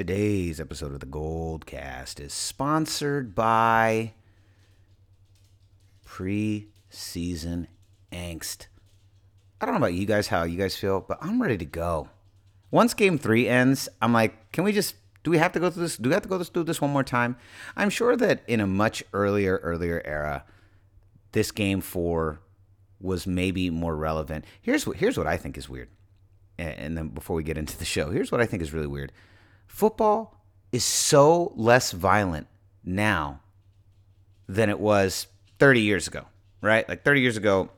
Today's episode of the Gold Cast is sponsored by Preseason Angst. I don't know about you guys, how you guys feel, but I'm ready to go. Once game three ends, I'm like, can we just, do we have to go through this? Do we have to go through this one more time? I'm sure that in a much earlier, earlier era, this game four was maybe more relevant. Here's what, here's what I think is weird. And then before we get into the show, here's what I think is really weird football is so less violent now than it was 30 years ago, right? Like 30 years ago,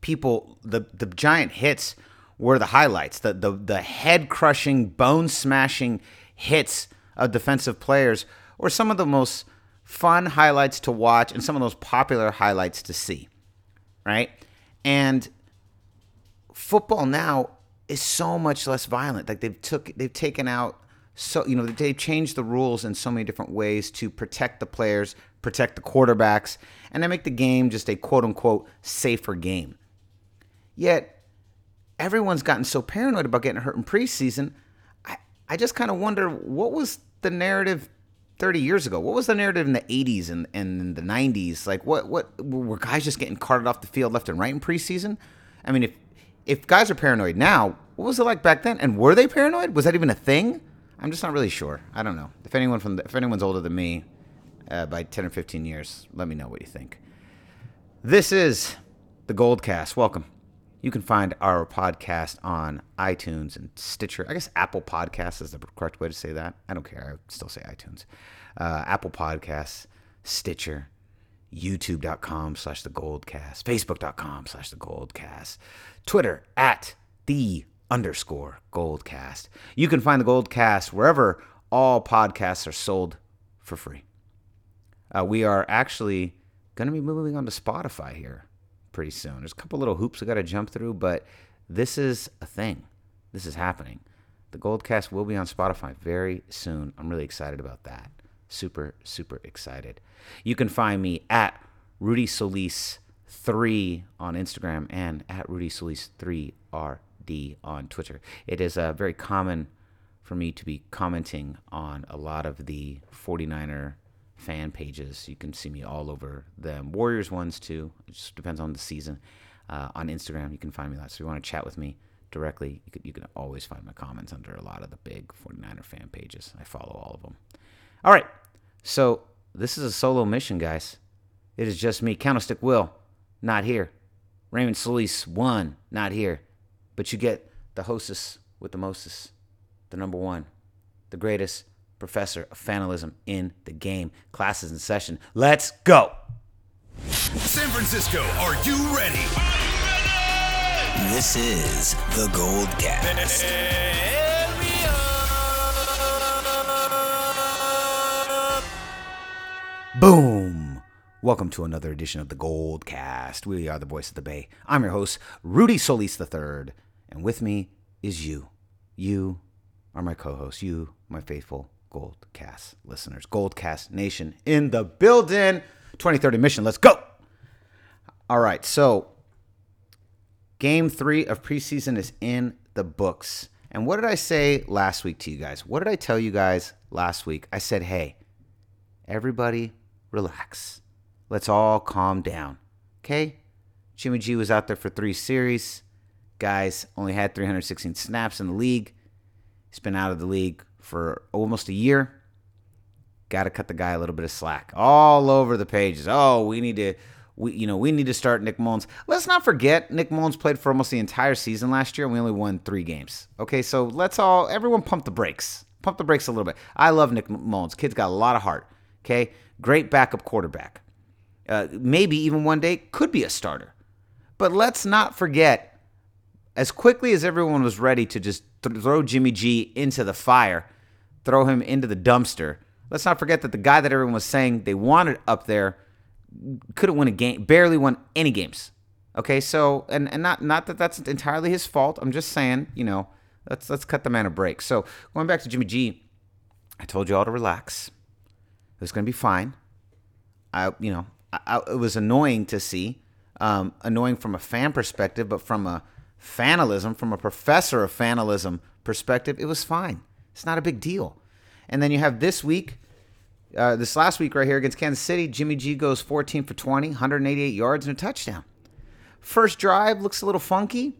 people the the giant hits were the highlights, the the the head crushing, bone smashing hits of defensive players were some of the most fun highlights to watch and some of those popular highlights to see, right? And football now is so much less violent. Like they've took they've taken out so you know they've changed the rules in so many different ways to protect the players, protect the quarterbacks, and they make the game just a quote unquote safer game. Yet everyone's gotten so paranoid about getting hurt in preseason. I, I just kind of wonder what was the narrative 30 years ago? What was the narrative in the 80s and, and the 90s? Like what what were guys just getting carted off the field left and right in preseason? I mean, if if guys are paranoid now, what was it like back then? And were they paranoid? Was that even a thing? I'm just not really sure. I don't know. If anyone from the, if anyone's older than me uh, by 10 or 15 years, let me know what you think. This is the Goldcast. Welcome. You can find our podcast on iTunes and Stitcher. I guess Apple Podcasts is the correct way to say that. I don't care. I still say iTunes. Uh, Apple Podcasts, Stitcher, youtube.com slash the goldcast, facebook.com slash the goldcast, Twitter at the underscore Goldcast. You can find the Goldcast wherever all podcasts are sold for free. Uh, we are actually going to be moving on to Spotify here pretty soon. There's a couple little hoops we got to jump through, but this is a thing. This is happening. The Goldcast will be on Spotify very soon. I'm really excited about that. Super, super excited. You can find me at Rudy Solis3 on Instagram and at Rudy Solis3R D on Twitter. It is uh, very common for me to be commenting on a lot of the 49er fan pages. You can see me all over them. Warriors ones too. It just depends on the season. Uh, on Instagram, you can find me that. So if you want to chat with me directly, you, could, you can always find my comments under a lot of the big 49er fan pages. I follow all of them. All right. So this is a solo mission, guys. It is just me, Candlestick Will, not here. Raymond Solis, one, not here. But you get the hostess with the mostest, the number one, the greatest professor of fanalism in the game. Classes in session. Let's go. San Francisco, are you ready? This is the Gold Cast. Boom. Welcome to another edition of the Gold Cast. We are the voice of the Bay. I'm your host, Rudy Solis III. And with me is you. You are my co host. You, my faithful Goldcast listeners. Goldcast Nation in the building. 2030 mission. Let's go. All right. So, game three of preseason is in the books. And what did I say last week to you guys? What did I tell you guys last week? I said, hey, everybody relax. Let's all calm down. Okay? Jimmy G was out there for three series guys only had 316 snaps in the league. He's been out of the league for almost a year. Got to cut the guy a little bit of slack. All over the pages. Oh, we need to we you know, we need to start Nick Mullens. Let's not forget Nick Mullens played for almost the entire season last year and we only won 3 games. Okay, so let's all everyone pump the brakes. Pump the brakes a little bit. I love Nick Mullens. Kid's got a lot of heart. Okay? Great backup quarterback. Uh, maybe even one day could be a starter. But let's not forget as quickly as everyone was ready to just th- throw Jimmy G into the fire, throw him into the dumpster, let's not forget that the guy that everyone was saying they wanted up there couldn't win a game, barely won any games. Okay, so and and not not that that's entirely his fault. I'm just saying, you know, let's let's cut the man a break. So going back to Jimmy G, I told you all to relax. It was going to be fine. I, you know, I, I, it was annoying to see, um, annoying from a fan perspective, but from a fanalism, from a professor of fanalism perspective, it was fine. It's not a big deal. And then you have this week, uh, this last week right here against Kansas City, Jimmy G goes 14 for 20, 188 yards and a touchdown. First drive looks a little funky.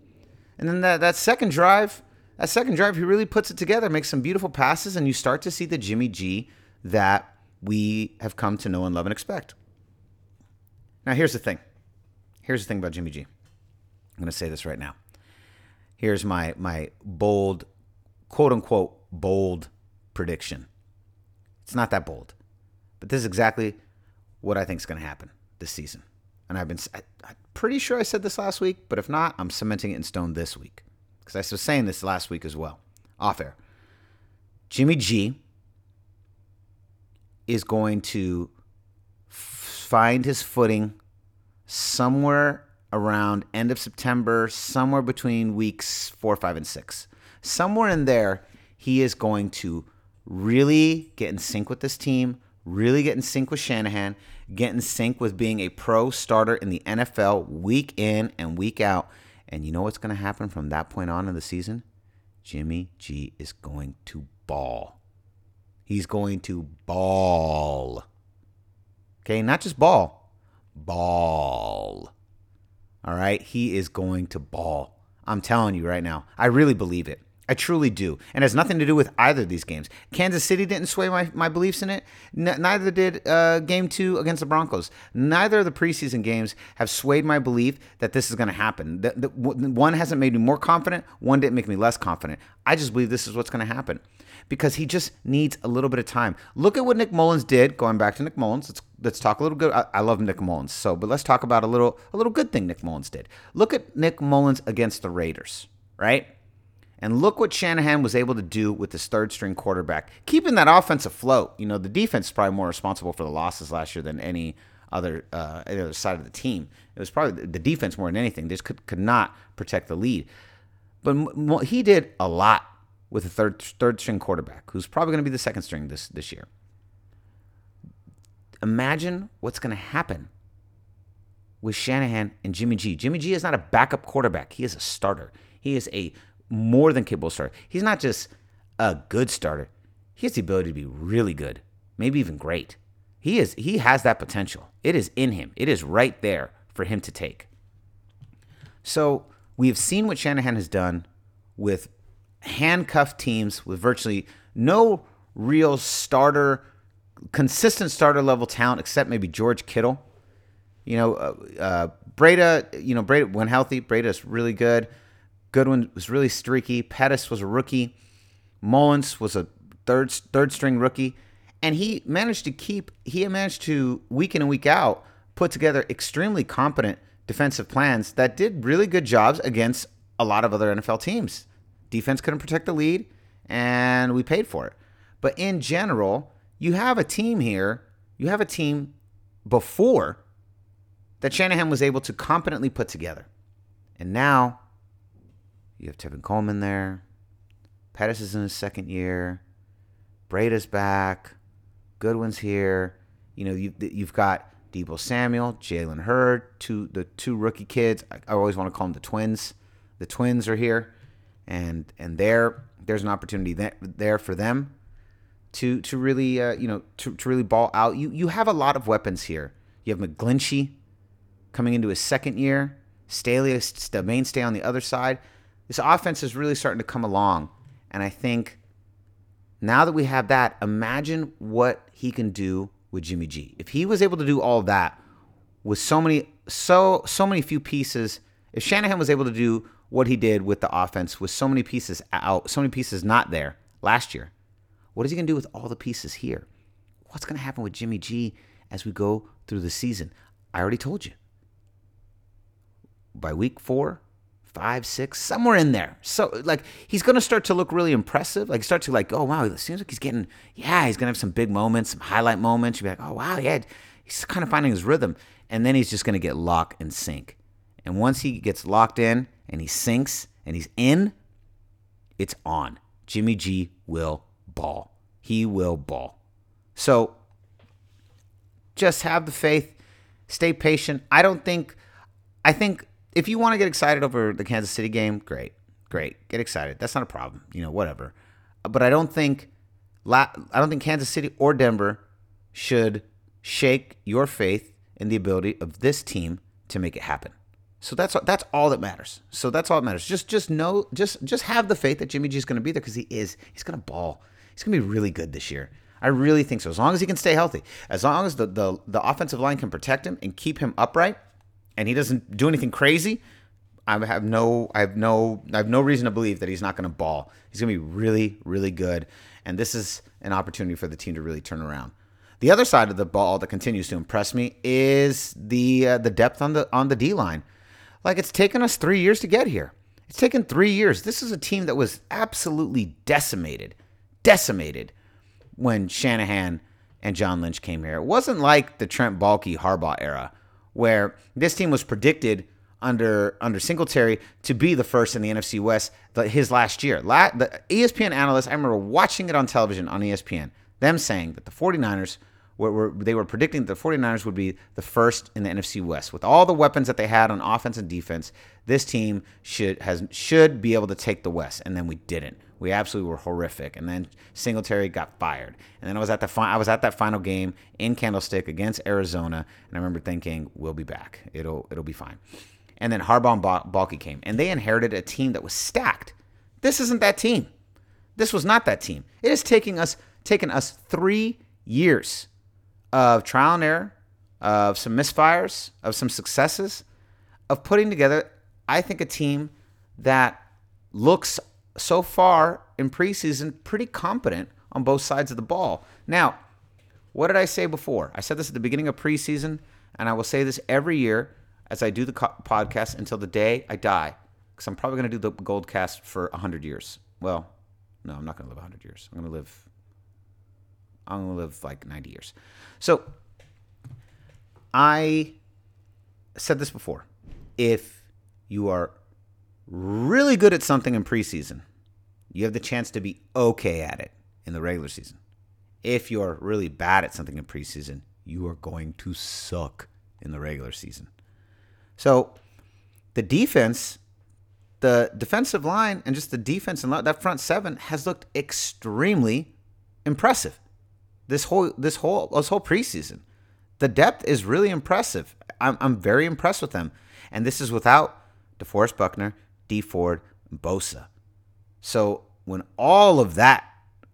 And then that, that second drive, that second drive, he really puts it together, makes some beautiful passes, and you start to see the Jimmy G that we have come to know and love and expect. Now, here's the thing. Here's the thing about Jimmy G. I'm going to say this right now. Here's my my bold, quote unquote, bold prediction. It's not that bold, but this is exactly what I think is going to happen this season. And I've been I, I'm pretty sure I said this last week, but if not, I'm cementing it in stone this week because I was saying this last week as well, off air. Jimmy G is going to find his footing somewhere around end of September, somewhere between weeks four, five, and six. Somewhere in there, he is going to really get in sync with this team, really get in sync with Shanahan, get in sync with being a pro starter in the NFL week in and week out. And you know what's going to happen from that point on in the season? Jimmy G is going to ball. He's going to ball. Okay, not just ball, ball. All right, he is going to ball. I'm telling you right now. I really believe it. I truly do. And it has nothing to do with either of these games. Kansas City didn't sway my, my beliefs in it. N- neither did uh, game two against the Broncos. Neither of the preseason games have swayed my belief that this is going to happen. The, the, one hasn't made me more confident, one didn't make me less confident. I just believe this is what's going to happen because he just needs a little bit of time. Look at what Nick Mullens did, going back to Nick Mullens. Let's, let's talk a little good. I, I love Nick Mullens. So, but let's talk about a little, a little good thing Nick Mullens did. Look at Nick Mullens against the Raiders, right? And look what Shanahan was able to do with his third string quarterback, keeping that offense afloat. You know, the defense is probably more responsible for the losses last year than any other uh, any other side of the team. It was probably the defense more than anything. They just could, could not protect the lead. But he did a lot with a third third string quarterback, who's probably going to be the second string this this year. Imagine what's going to happen with Shanahan and Jimmy G. Jimmy G is not a backup quarterback; he is a starter. He is a more than capable starter. He's not just a good starter. He has the ability to be really good, maybe even great. He is he has that potential. It is in him. It is right there for him to take. So, we have seen what Shanahan has done with handcuffed teams with virtually no real starter consistent starter level talent except maybe George Kittle. You know, uh, uh, Breida, you know, Breida when healthy, Breida is really good. Goodwin was really streaky. Pettis was a rookie. Mullens was a third third string rookie, and he managed to keep. He managed to week in and week out put together extremely competent defensive plans that did really good jobs against a lot of other NFL teams. Defense couldn't protect the lead, and we paid for it. But in general, you have a team here. You have a team before that Shanahan was able to competently put together, and now you have Tevin Coleman there. Pettis is in his second year. Breida's back. Goodwin's here. You know, you, you've got Deebo Samuel, Jalen Hurd, two the two rookie kids. I, I always want to call them the twins. The twins are here, and and there there's an opportunity there, for them to to really uh, you know to, to really ball out. You you have a lot of weapons here. You have McGlinchey coming into his second year. Staley is the mainstay on the other side this offense is really starting to come along. And I think now that we have that, imagine what he can do with Jimmy G. If he was able to do all that with so many so so many few pieces, if Shanahan was able to do what he did with the offense with so many pieces out, so many pieces not there last year, what is he going to do with all the pieces here? What's going to happen with Jimmy G as we go through the season? I already told you. By week four, five, six, somewhere in there. So like he's gonna start to look really impressive. Like start to like, oh wow, it seems like he's getting yeah, he's gonna have some big moments, some highlight moments. You'll be like, oh wow, yeah, he's kind of finding his rhythm. And then he's just gonna get lock and sync. And once he gets locked in and he syncs and he's in, it's on. Jimmy G will ball. He will ball. So just have the faith, stay patient. I don't think I think if you want to get excited over the Kansas City game, great, great, get excited. That's not a problem. You know, whatever. But I don't think I don't think Kansas City or Denver should shake your faith in the ability of this team to make it happen. So that's that's all that matters. So that's all that matters. Just just know, just just have the faith that Jimmy G is going to be there because he is. He's going to ball. He's going to be really good this year. I really think so. As long as he can stay healthy, as long as the the, the offensive line can protect him and keep him upright, and he doesn't do anything crazy, I have no I have no I have no reason to believe that he's not going to ball. He's going to be really really good, and this is an opportunity for the team to really turn around. The other side of the ball that continues to impress me is the uh, the depth on the on the D line. Like it's taken us three years to get here. It's taken three years. This is a team that was absolutely decimated, decimated when Shanahan and John Lynch came here. It wasn't like the Trent Baalke Harbaugh era, where this team was predicted under under Singletary to be the first in the NFC West the, his last year. La, the ESPN analysts, I remember watching it on television on ESPN, them saying that the 49ers were, they were predicting that the 49ers would be the first in the NFC West. With all the weapons that they had on offense and defense, this team should has should be able to take the West, and then we didn't. We absolutely were horrific. And then Singletary got fired. And then I was at the fi- I was at that final game in Candlestick against Arizona, and I remember thinking, "We'll be back. It'll it'll be fine." And then Harbaugh and ba- Baalke came, and they inherited a team that was stacked. This isn't that team. This was not that team. It is taking us taken us three years of trial and error, of some misfires, of some successes, of putting together, I think, a team that looks so far in preseason pretty competent on both sides of the ball. Now, what did I say before? I said this at the beginning of preseason, and I will say this every year as I do the co- podcast until the day I die, because I'm probably going to do the Gold Cast for 100 years. Well, no, I'm not going to live 100 years. I'm going to live. I'm to live like 90 years. So, I said this before. If you are really good at something in preseason, you have the chance to be okay at it in the regular season. If you're really bad at something in preseason, you are going to suck in the regular season. So the defense, the defensive line, and just the defense and that front seven has looked extremely impressive. This whole this whole this whole preseason, the depth is really impressive. I'm I'm very impressed with them, and this is without DeForest Buckner, Dee Ford, Bosa. So when all of that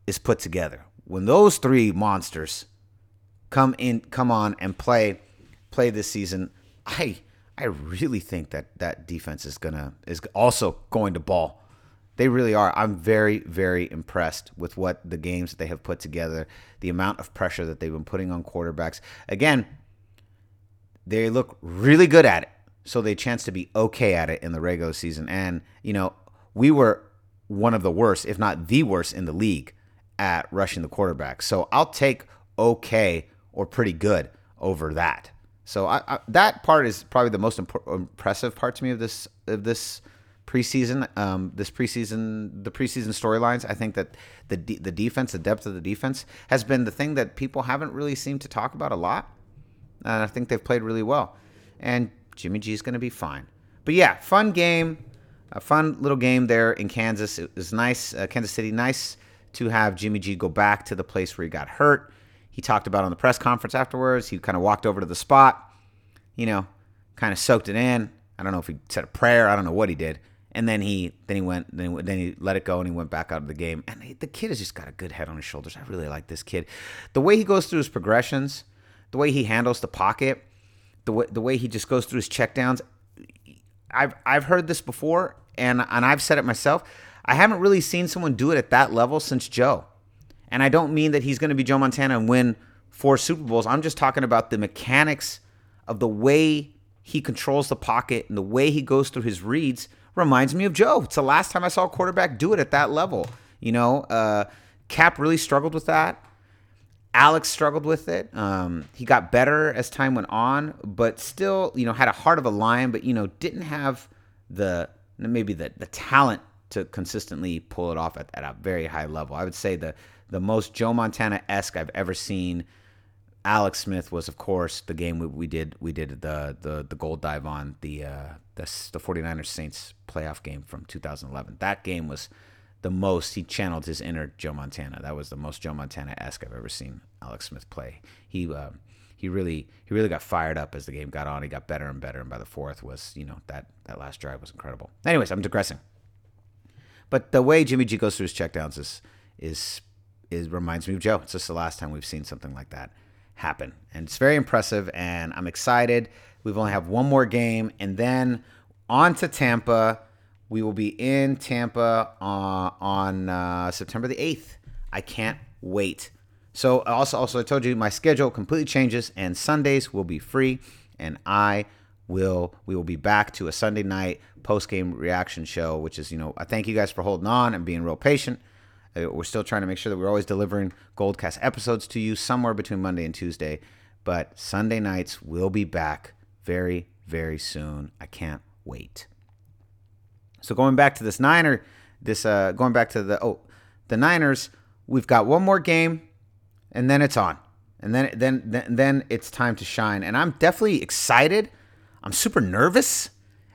is put together, when those three monsters come in, come on and play play this season, I I really think that that defense is gonna is also going to ball. They really are. I'm very very impressed with what the games that they have put together, the amount of pressure that they've been putting on quarterbacks. Again, they look really good at it, so they chance to be okay at it in the regular season. And you know, we were one of the worst, if not the worst, in the league at rushing the quarterback. So I'll take okay or pretty good over that. So I, I, that part is probably the most imp- impressive part to me of this of this preseason. Um, this preseason, the preseason storylines. I think that the de- the defense, the depth of the defense, has been the thing that people haven't really seemed to talk about a lot. And I think they've played really well. And Jimmy G is going to be fine. But yeah, fun game, a fun little game there in Kansas. It was nice, uh, Kansas City. Nice to have Jimmy G go back to the place where he got hurt he talked about on the press conference afterwards. He kind of walked over to the spot, you know, kind of soaked it in. I don't know if he said a prayer. I don't know what he did. And then he then he went then, then he let it go and he went back out of the game. And he, the kid has just got a good head on his shoulders. I really like this kid. The way he goes through his progressions, the way he handles the pocket, the way the way he just goes through his checkdowns. I've I've heard this before and and I've said it myself. I haven't really seen someone do it at that level since Joe. And I don't mean that he's going to be Joe Montana and win four Super Bowls. I'm just talking about the mechanics of the way he controls the pocket and the way he goes through his reads reminds me of Joe. It's the last time I saw a quarterback do it at that level. You know, uh, Kap really struggled with that. Alex struggled with it. Um, he got better as time went on, but still, you know, had a heart of a lion, but you know, didn't have the maybe the the talent to consistently pull it off at, at a very high level. I would say the the most Joe Montana esque I've ever seen. Alex Smith was, of course, the game we, we did. We did the the the gold dive on the uh, the the 49ers Saints playoff game from 2011. That game was the most. He channeled his inner Joe Montana. That was the most Joe Montana esque I've ever seen Alex Smith play. He uh, he really he really got fired up as the game got on. He got better and better, and by the fourth was you know that that last drive was incredible. Anyways, I'm digressing. But the way Jimmy G goes through his checkdowns is is is reminds me of Joe. It's just the last time we've seen something like that happen, and it's very impressive. And I'm excited. We've only have one more game, and then on to Tampa. We will be in Tampa uh, on uh, September the 8th. I can't wait. So also, also I told you my schedule completely changes, and Sundays will be free, and I will we will be back to a Sunday night post game reaction show, which is you know I thank you guys for holding on and being real patient. Uh, we're still trying to make sure that we're always delivering Goldcast episodes to you somewhere between Monday and Tuesday, but Sunday nights will be back very very soon. I can't wait. So going back to this Niner, this uh, going back to the oh, the Niners, we've got one more game, and then it's on, and then then then, then it's time to shine. And I'm definitely excited. I'm super nervous.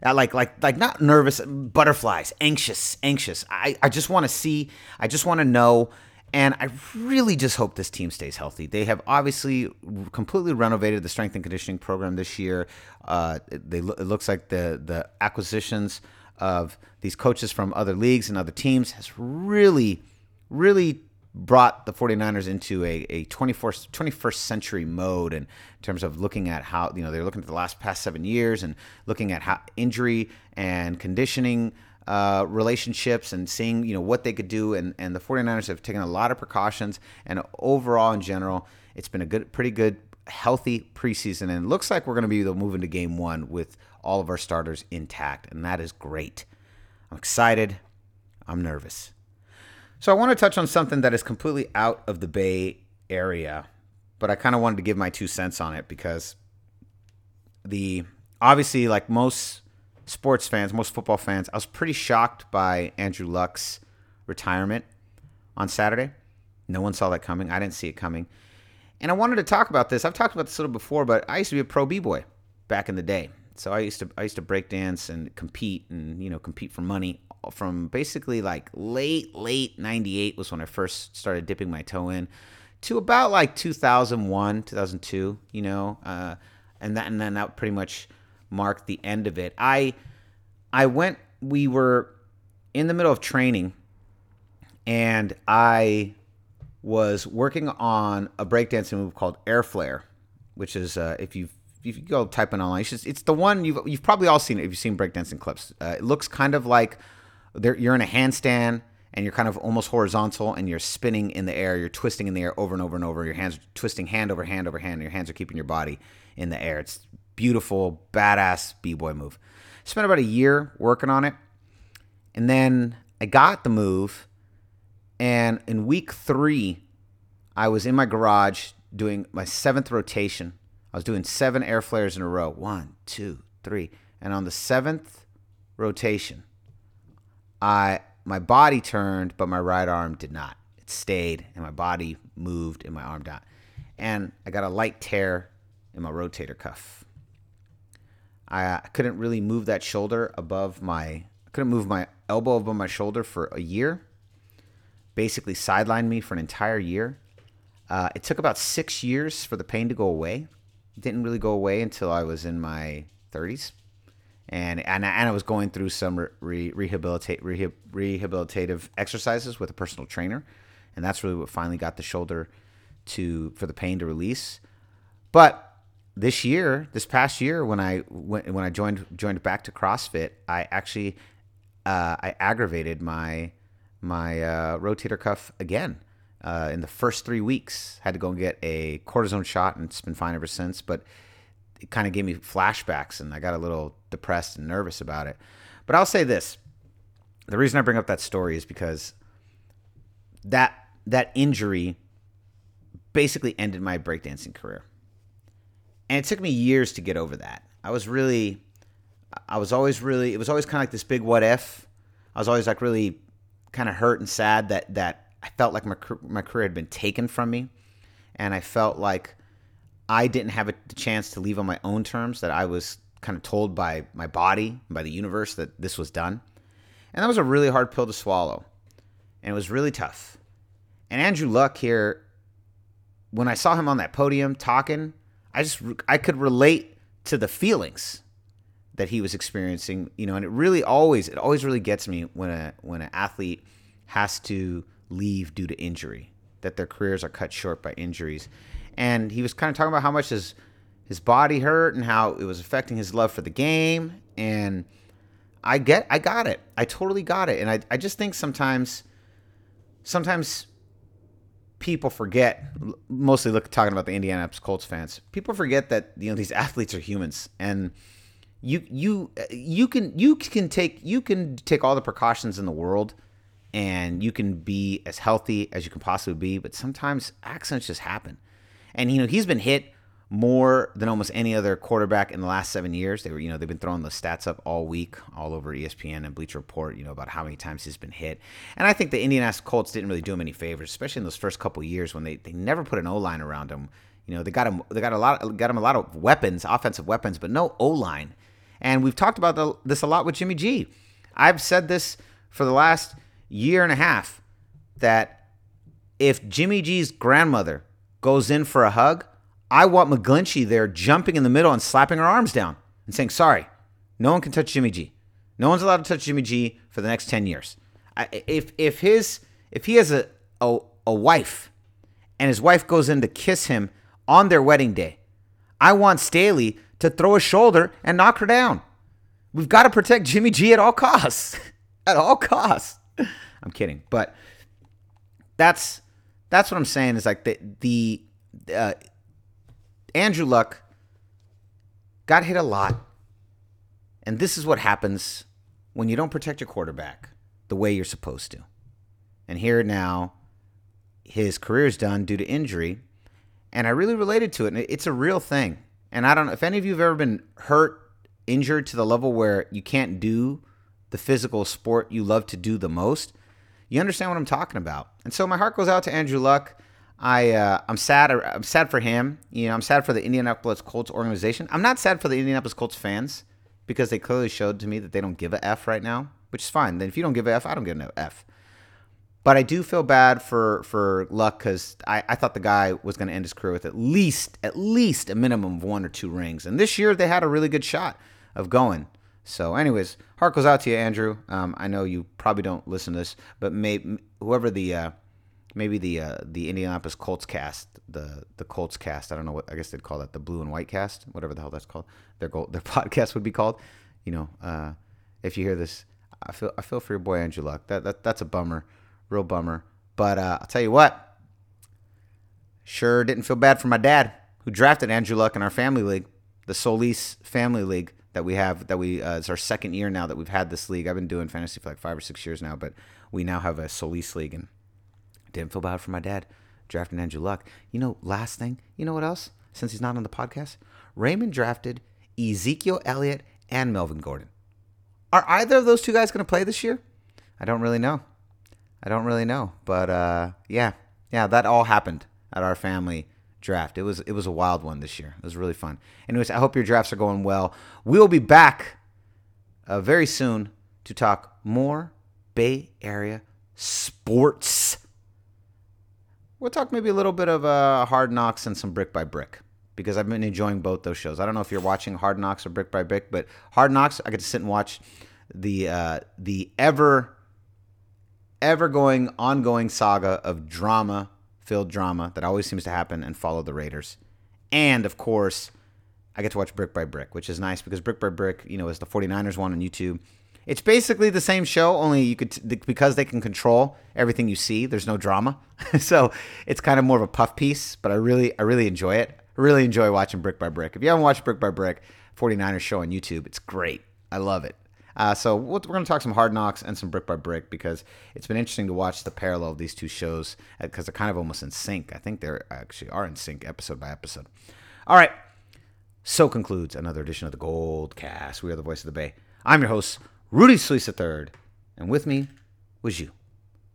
Uh, like like like not nervous, butterflies, anxious, anxious. I I just want to see. I just want to know. And I really just hope this team stays healthy. They have obviously completely renovated the strength and conditioning program this year. Uh, they it looks like the the acquisitions of these coaches from other leagues and other teams has really, really brought the 49ers into a, a 21st, 21st century mode in terms of looking at how, you know, they're looking at the last past seven years and looking at how injury and conditioning uh, relationships and seeing, you know, what they could do. And, and the 49ers have taken a lot of precautions. And overall, in general, it's been a good, pretty good, healthy preseason. And it looks like we're going to be moving to game one with all of our starters intact. And that is great. I'm excited. I'm nervous. So I want to touch on something that is completely out of the Bay Area, but I kind of wanted to give my two cents on it because the obviously like most sports fans, most football fans, I was pretty shocked by Andrew Luck's retirement on Saturday. No one saw that coming. I didn't see it coming. And I wanted to talk about this. I've talked about this a little before, but I used to be a pro b-boy back in the day. So I used to I used to break dance and compete and you know compete for money from basically like late late 98 was when I first started dipping my toe in to about like 2001 2002 you know uh, and that and then that pretty much marked the end of it. I I went we were in the middle of training and I was working on a breakdancing move called air flare which is uh, if you've if you go type in online, it's, just, it's the one you've you've probably all seen it if you've seen breakdancing clips. Uh, it looks kind of like you're in a handstand and you're kind of almost horizontal and you're spinning in the air. You're twisting in the air over and over and over. Your hands twisting hand over hand over hand. And your hands are keeping your body in the air. It's beautiful, badass b boy move. Spent about a year working on it, and then I got the move. And in week three, I was in my garage doing my seventh rotation I was doing seven air flares in a row. One, two, three. And on the seventh rotation, I my body turned, but my right arm did not. It stayed, and my body moved, and my arm not. And I got a light tear in my rotator cuff. I couldn't really move that shoulder above my. I couldn't move my elbow above my shoulder for a year. Basically, sidelined me for an entire year. Uh, it took about six years for the pain to go away didn't really go away until I was in my 30s. And, and, and I was going through some re, rehabilitate, rehab, rehabilitative exercises with a personal trainer. And that's really what finally got the shoulder to for the pain to release. But this year, this past year, when I went, when I joined joined back to CrossFit, I actually uh, I aggravated my my uh, rotator cuff again uh, in the first three weeks. Had to go and get a cortisone shot, and it's been fine ever since. But it kind of gave me flashbacks, and I got a little depressed and nervous about it. But I'll say this: the reason I bring up that story is because that that injury basically ended my breakdancing career, and it took me years to get over that. I was really, I was always really, it was always kind of like this big what if. I was always like really kind of hurt and sad that that I felt like my my career had been taken from me, and I felt like I didn't have a, chance to leave on my own terms. That I was kind of told by my body, by the universe, that this was done, and that was a really hard pill to swallow. and it was really tough. And Andrew Luck here, when I saw him on that podium talking, I just I could relate to the feelings that he was experiencing, you know, and it really always it always really gets me when a when an athlete has to leave due to injury, that their careers are cut short by injuries. And he was kind of talking about how much his his body hurt and how it was affecting his love for the game and I get I got it. I totally got it. And I I just think sometimes sometimes people forget mostly look talking about the Indianapolis Colts fans. People forget that you know these athletes are humans and you you uh, you can you can take you can take all the precautions in the world and you can be as healthy as you can possibly be, but sometimes accidents just happen. And you know, he's been hit more than almost any other quarterback in the last seven years. They were, you know, they've been throwing the stats up all week, all over ESPN and Bleacher Report, you know, about how many times he's been hit. And I think the Indianapolis Colts didn't really do him any favors, especially in those first couple years when they, they never put an O line around him. You know, they got him they got a lot got him a lot of weapons, offensive weapons, but no O line. And we've talked about the, this a lot with Jimmy G. I've said this for the last year and a half that if Jimmy G's grandmother goes in for a hug, I want McGlinchey there jumping in the middle and slapping her arms down and saying, sorry, no one can touch Jimmy G. No one's allowed to touch Jimmy G for the next 10 years. I, if, if, his, if he has a, a, a wife and his wife goes in to kiss him on their wedding day, I want Staley to throw a shoulder and knock her down. We've got to protect Jimmy G at all costs. at all costs. I'm kidding, but that's that's what I'm saying is like the the uh, Andrew Luck got hit a lot. And this is what happens when you don't protect your quarterback the way you're supposed to. And here now, his career is done due to injury. And I really related to it. And it's a real thing. And I don't know if any of you have ever been hurt, injured to the level where you can't do the physical sport you love to do the most. You understand what I'm talking about. And so my heart goes out to Andrew Luck. I uh, I'm sad. I'm sad for him. You know, I'm sad for the Indianapolis Colts organization. I'm not sad for the Indianapolis Colts fans because they clearly showed to me that they don't give a f right now, which is fine. Then if you don't give a f, I don't give an f. But I do feel bad for for Luck because I, I thought the guy was going to end his career with at least at least a minimum of one or two rings, and this year they had a really good shot of going. So, anyways, heart goes out to you, Andrew. Um, I know you probably don't listen to this, but may, whoever the uh, maybe the uh, the Indianapolis Colts cast, the the Colts cast. I don't know what I guess they'd call that the blue and white cast, whatever the hell that's called. Their goal, their podcast would be called. You know, uh, if you hear this, I feel I feel for your boy Andrew Luck. That that that's a bummer, real bummer. But uh, I'll tell you what, sure didn't feel bad for my dad who drafted Andrew Luck in our family league, the Solis Family League that we have. That we uh, it's our second year now that we've had this league. I've been doing fantasy for like five or six years now, but we now have a Solis league and didn't feel bad for my dad drafting Andrew Luck. You know, last thing, you know what else? Since he's not on the podcast, Raymond drafted Ezekiel Elliott and Melvin Gordon. Are either of those two guys going to play this year? I don't really know. I don't really know, but uh, yeah, yeah, that all happened at our family draft. It was it was a wild one this year. It was really fun. Anyways, I hope your drafts are going well. We'll be back uh, very soon to talk more Bay Area sports. We'll talk maybe a little bit of uh, Hard Knocks and some Brick by Brick because I've been enjoying both those shows. I don't know if you're watching Hard Knocks or Brick by Brick, but Hard Knocks, I get to sit and watch the uh, the ever ever going ongoing saga of drama filled drama that always seems to happen and follow the Raiders. And of course, I get to watch Brick by Brick, which is nice because Brick by Brick, you know, is the 49ers one on YouTube. It's basically the same show, only you could because they can control everything you see. There's no drama, so it's kind of more of a puff piece. But I really, I really enjoy it. I really enjoy watching Brick by Brick. If you haven't watched Brick by Brick, 49ers show on YouTube, it's great. I love it. Uh, so we're going to talk some Hard Knocks and some Brick by Brick because it's been interesting to watch the parallel of these two shows because uh, they're kind of almost in sync. I think they actually are in sync episode by episode. All right. So concludes another edition of the Gold Cast. We are the voice of the Bay. I'm your host, Rudy Solis III, and with me was you.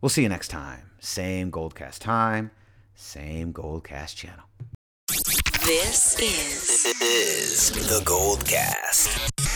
We'll see you next time. Same Goldcast time, same Goldcast channel. This is, this is the Goldcast.